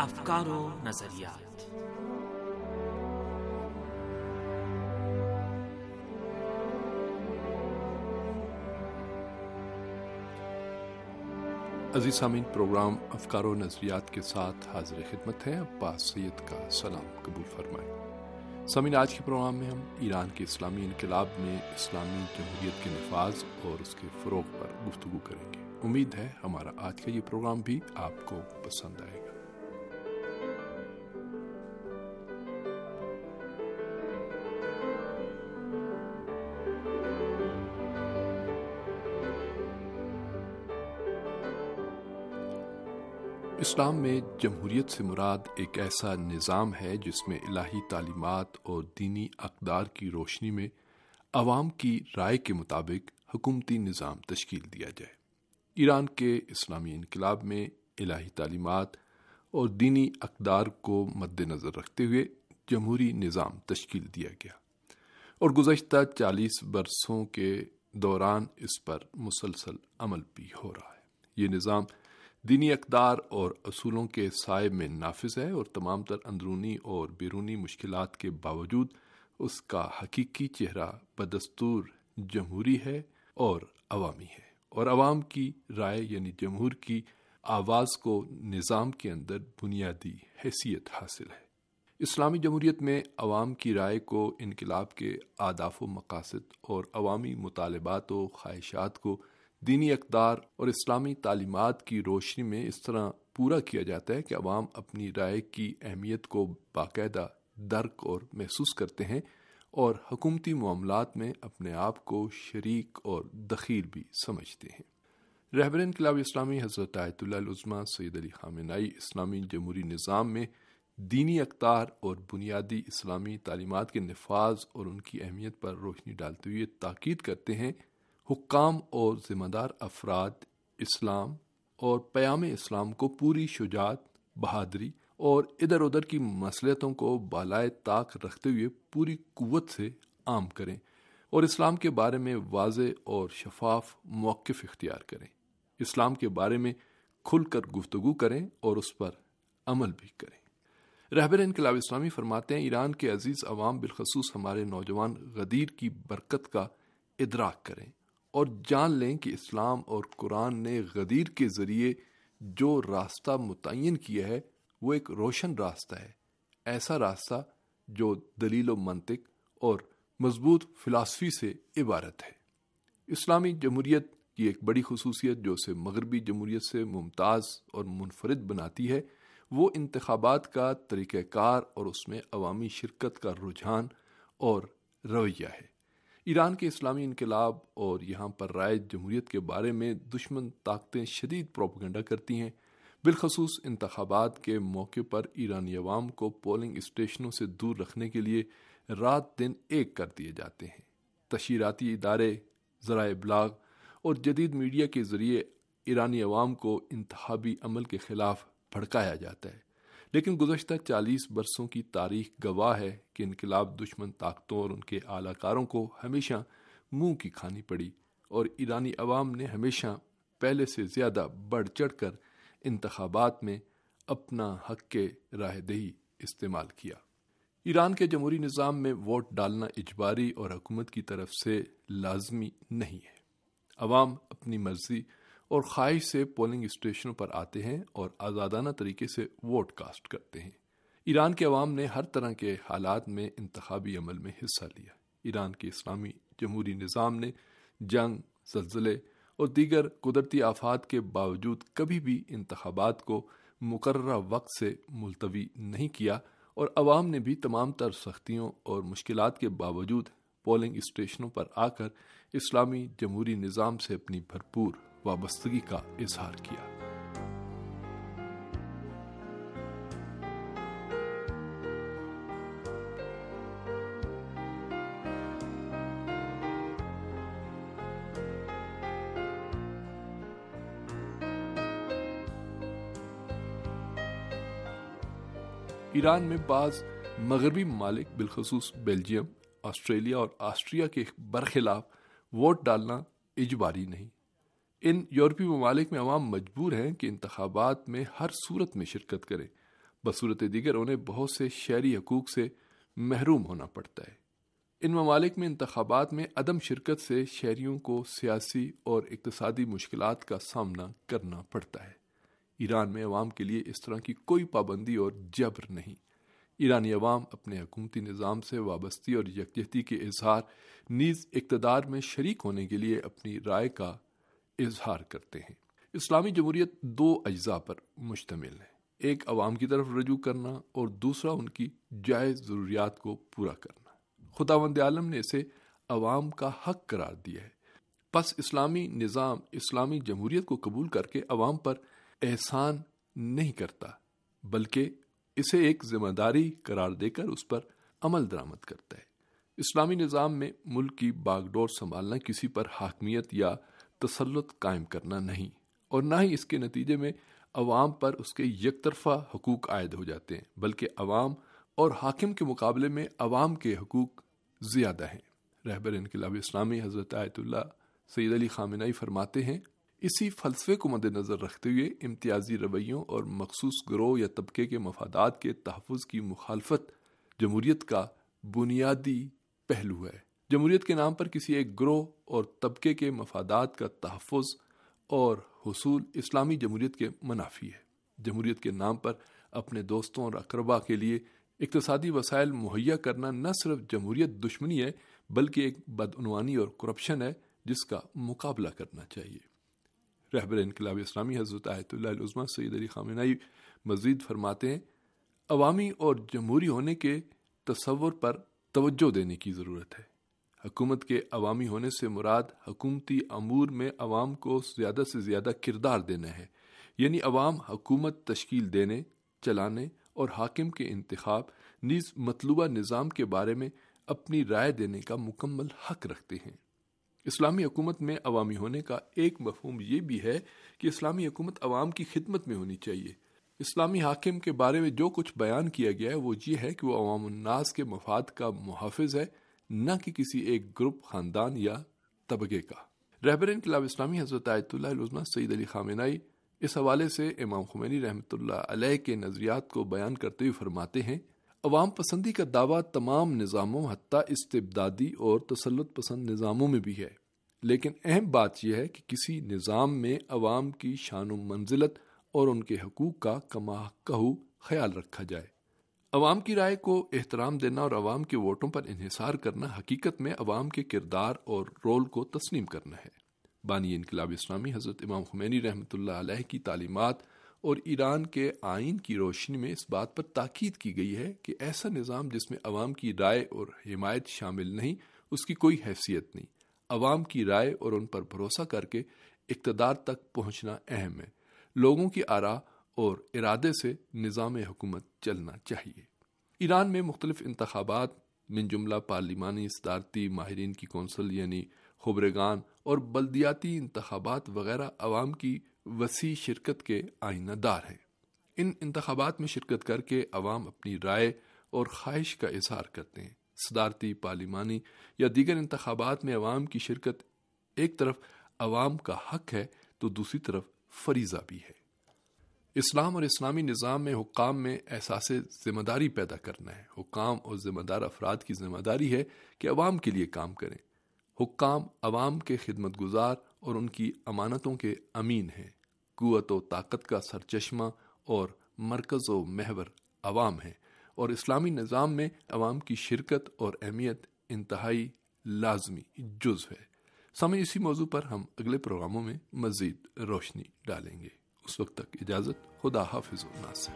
افکار و نظریات۔ عزیز سامعین، پروگرام افکار و نظریات کے ساتھ حاضر خدمت ہے عباس سید کا سلام قبول فرمائیں۔ سامعین، آج کے پروگرام میں ہم ایران کے اسلامی انقلاب میں اسلامی جمہوریت کے نفاذ اور اس کے فروغ پر گفتگو کریں گے۔ امید ہے ہمارا آج کا یہ پروگرام بھی آپ کو پسند آئے گا۔ اسلام میں جمہوریت سے مراد ایک ایسا نظام ہے جس میں الہی تعلیمات اور دینی اقدار کی روشنی میں عوام کی رائے کے مطابق حکومتی نظام تشکیل دیا جائے۔ ایران کے اسلامی انقلاب میں الہی تعلیمات اور دینی اقدار کو مد نظر رکھتے ہوئے جمہوری نظام تشکیل دیا گیا۔ اور گزشتہ چالیس برسوں کے دوران اس پر مسلسل عمل بھی ہو رہا ہے۔ یہ نظام دینی اقدار اور اصولوں کے سائے میں نافذ ہے اور تمام تر اندرونی اور بیرونی مشکلات کے باوجود اس کا حقیقی چہرہ بدستور جمہوری ہے اور عوامی ہے۔ اور عوام کی رائے یعنی جمہور کی آواز کو نظام کے اندر بنیادی حیثیت حاصل ہے۔ اسلامی جمہوریت میں عوام کی رائے کو انقلاب کے آداف و مقاصد اور عوامی مطالبات و خواہشات کو دینی اقدار اور اسلامی تعلیمات کی روشنی میں اس طرح پورا کیا جاتا ہے کہ عوام اپنی رائے کی اہمیت کو باقاعدہ درک اور محسوس کرتے ہیں اور حکومتی معاملات میں اپنے آپ کو شریک اور دخیل بھی سمجھتے ہیں۔ رہبر انقلاب اسلامی حضرت آیت اللہ العظمہ سید علی خامنائی اسلامی جمہوری نظام میں دینی اقدار اور بنیادی اسلامی تعلیمات کے نفاذ اور ان کی اہمیت پر روشنی ڈالتے ہوئے تاکید کرتے ہیں حکام اور ذمہ دار افراد اسلام اور پیام اسلام کو پوری شجاعت، بہادری اور ادھر ادھر کی مصلحتوں کو بالائے طاق رکھتے ہوئے پوری قوت سے عام کریں اور اسلام کے بارے میں واضح اور شفاف موقف اختیار کریں۔ اسلام کے بارے میں کھل کر گفتگو کریں اور اس پر عمل بھی کریں۔ رہبر انقلاب اسلامی فرماتے ہیں، ایران کے عزیز عوام بالخصوص ہمارے نوجوان غدیر کی برکت کا ادراک کریں۔ اور جان لیں کہ اسلام اور قرآن نے غدیر کے ذریعے جو راستہ متعین کیا ہے، وہ ایک روشن راستہ ہے۔ ایسا راستہ جو دلیل و منطق اور مضبوط فلاسفی سے عبارت ہے۔ اسلامی جمہوریت کی ایک بڑی خصوصیت جو اسے مغربی جمہوریت سے ممتاز اور منفرد بناتی ہے، وہ انتخابات کا طریقہ کار اور اس میں عوامی شرکت کا رجحان اور رویہ ہے۔ ایران کے اسلامی انقلاب اور یہاں پر رائے جمہوریت کے بارے میں دشمن طاقتیں شدید پروپگنڈا کرتی ہیں۔ بالخصوص انتخابات کے موقع پر ایرانی عوام کو پولنگ اسٹیشنوں سے دور رکھنے کے لیے رات دن ایک کر دیے جاتے ہیں۔ تشہیراتی ادارے، ذرائع ابلاغ اور جدید میڈیا کے ذریعے ایرانی عوام کو انتخابی عمل کے خلاف بھڑکایا جاتا ہے۔ لیکن گزشتہ چالیس برسوں کی تاریخ گواہ ہے کہ انقلاب دشمن طاقتوں اور ان کے اعلی کاروں کو ہمیشہ منہ کی کھانی پڑی اور ایرانی عوام نے ہمیشہ پہلے سے زیادہ بڑھ چڑھ کر انتخابات میں اپنا حق کے راہ دہی استعمال کیا۔ ایران کے جمہوری نظام میں ووٹ ڈالنا اجباری اور حکومت کی طرف سے لازمی نہیں ہے۔ عوام اپنی مرضی اور خواہش سے پولنگ اسٹیشنوں پر آتے ہیں اور آزادانہ طریقے سے ووٹ کاسٹ کرتے ہیں۔ ایران کے عوام نے ہر طرح کے حالات میں انتخابی عمل میں حصہ لیا۔ ایران کے اسلامی جمہوری نظام نے جنگ، زلزلے اور دیگر قدرتی آفات کے باوجود کبھی بھی انتخابات کو مقررہ وقت سے ملتوی نہیں کیا اور عوام نے بھی تمام تر سختیوں اور مشکلات کے باوجود پولنگ اسٹیشنوں پر آ کر اسلامی جمہوری نظام سے اپنی بھرپور وابستگی کا اظہار کیا۔ ایران میں بعض مغربی ممالک، بالخصوص بیلجیم، آسٹریلیا اور آسٹریا کے برخلاف ووٹ ڈالنا اجباری نہیں۔ ان یورپی ممالک میں عوام مجبور ہیں کہ انتخابات میں ہر صورت میں شرکت کریں بصورت دیگر انہیں بہت سے شہری حقوق سے محروم ہونا پڑتا ہے۔ ان ممالک میں انتخابات میں عدم شرکت سے شہریوں کو سیاسی اور اقتصادی مشکلات کا سامنا کرنا پڑتا ہے۔ ایران میں عوام کے لیے اس طرح کی کوئی پابندی اور جبر نہیں۔ ایرانی عوام اپنے حکومتی نظام سے وابستی اور یکجہتی کے اظہار، نیز اقتدار میں شریک ہونے کے لیے اپنی رائے کا اظہار کرتے ہیں۔ اسلامی جمہوریت دو اجزاء پر مشتمل ہے۔ ایک عوام کی طرف رجوع کرنا اور دوسرا ان کی جائز ضروریات کو پورا کرنا۔ خدا وند عالم نے اسے عوام کا حق قرار دیا ہے۔ پس اسلامی نظام، اسلامی جمہوریت کو قبول کر کے عوام پر احسان نہیں کرتا، بلکہ اسے ایک ذمہ داری قرار دے کر اس پر عمل درآمد کرتا ہے۔ اسلامی نظام میں ملک کی باغ ڈور سنبھالنا کسی پر حاکمیت یا تسلط قائم کرنا نہیں اور نہ ہی اس کے نتیجے میں عوام پر اس کے یک طرفہ حقوق عائد ہو جاتے ہیں، بلکہ عوام اور حاکم کے مقابلے میں عوام کے حقوق زیادہ ہیں۔ رہبر انقلاب اسلامی حضرت آیت اللہ سید علی خامنائی فرماتے ہیں، اسی فلسفے کو مد نظر رکھتے ہوئے امتیازی رویوں اور مخصوص گروہ یا طبقے کے مفادات کے تحفظ کی مخالفت جمہوریت کا بنیادی پہلو ہے۔ جمہوریت کے نام پر کسی ایک گروہ اور طبقے کے مفادات کا تحفظ اور حصول اسلامی جمہوریت کے منافی ہے۔ جمہوریت کے نام پر اپنے دوستوں اور اقربا کے لیے اقتصادی وسائل مہیا کرنا نہ صرف جمہوریت دشمنی ہے، بلکہ ایک بدعنوانی اور کرپشن ہے جس کا مقابلہ کرنا چاہیے۔ رہبر انقلاب اسلامی حضرت آیت اللہ عظمہ سید علی خامنائی مزید فرماتے ہیں، عوامی اور جمہوری ہونے کے تصور پر توجہ دینے کی ضرورت ہے۔ حکومت کے عوامی ہونے سے مراد حکومتی امور میں عوام کو زیادہ سے زیادہ کردار دینا ہے۔ یعنی عوام حکومت تشکیل دینے، چلانے اور حاکم کے انتخاب، نیز مطلوبہ نظام کے بارے میں اپنی رائے دینے کا مکمل حق رکھتے ہیں۔ اسلامی حکومت میں عوامی ہونے کا ایک مفہوم یہ بھی ہے کہ اسلامی حکومت عوام کی خدمت میں ہونی چاہیے۔ اسلامی حاکم کے بارے میں جو کچھ بیان کیا گیا ہے وہ یہ ہے کہ وہ عوام الناس کے مفاد کا محافظ ہے۔ نہ کہ کسی ایک گروپ، خاندان یا طبقے کا۔ رہبر انقلاب اسلامی حضرت آیت اللہ علیہ سعید علی خامنائی اس حوالے سے امام خمینی رحمۃ اللہ علیہ کے نظریات کو بیان کرتے ہوئے فرماتے ہیں، عوام پسندی کا دعویٰ تمام نظاموں، حتیٰ استبدادی اور تسلط پسند نظاموں میں بھی ہے۔ لیکن اہم بات یہ ہے کہ کسی نظام میں عوام کی شان و منزلت اور ان کے حقوق کا کما کہو خیال رکھا جائے۔ عوام کی رائے کو احترام دینا اور عوام کے ووٹوں پر انحصار کرنا حقیقت میں عوام کے کردار اور رول کو تسلیم کرنا ہے۔ بانی انقلاب اسلامی حضرت امام خمینی رحمۃ اللہ علیہ کی تعلیمات اور ایران کے آئین کی روشنی میں اس بات پر تاکید کی گئی ہے کہ ایسا نظام جس میں عوام کی رائے اور حمایت شامل نہیں، اس کی کوئی حیثیت نہیں۔ عوام کی رائے اور ان پر بھروسہ کر کے اقتدار تک پہنچنا اہم ہے۔ لوگوں کی آرا اور ارادے سے نظام حکومت چلنا چاہیے۔ ایران میں مختلف انتخابات، من جملہ پارلیمانی صدارتی ماہرین کی کونسل یعنی خبرگان اور بلدیاتی انتخابات وغیرہ عوام کی وسیع شرکت کے آئینہ دار ہیں۔ ان انتخابات میں شرکت کر کے عوام اپنی رائے اور خواہش کا اظہار کرتے ہیں۔ صدارتی، پارلیمانی یا دیگر انتخابات میں عوام کی شرکت ایک طرف عوام کا حق ہے تو دوسری طرف فریضہ بھی ہے۔ اسلام اور اسلامی نظام میں حکام میں احساس ذمہ داری پیدا کرنا ہے۔ حکام اور ذمہ دار افراد کی ذمہ داری ہے کہ عوام کے لیے کام کریں۔ حکام عوام کے خدمت گزار اور ان کی امانتوں کے امین ہیں۔ قوت و طاقت کا سرچشمہ اور مرکز و محور عوام ہیں۔ اور اسلامی نظام میں عوام کی شرکت اور اہمیت انتہائی لازمی جز ہے۔ سمے اسی موضوع پر ہم اگلے پروگراموں میں مزید روشنی ڈالیں گے۔ اس وقت تک اجازت خدا حافظ و ناصر۔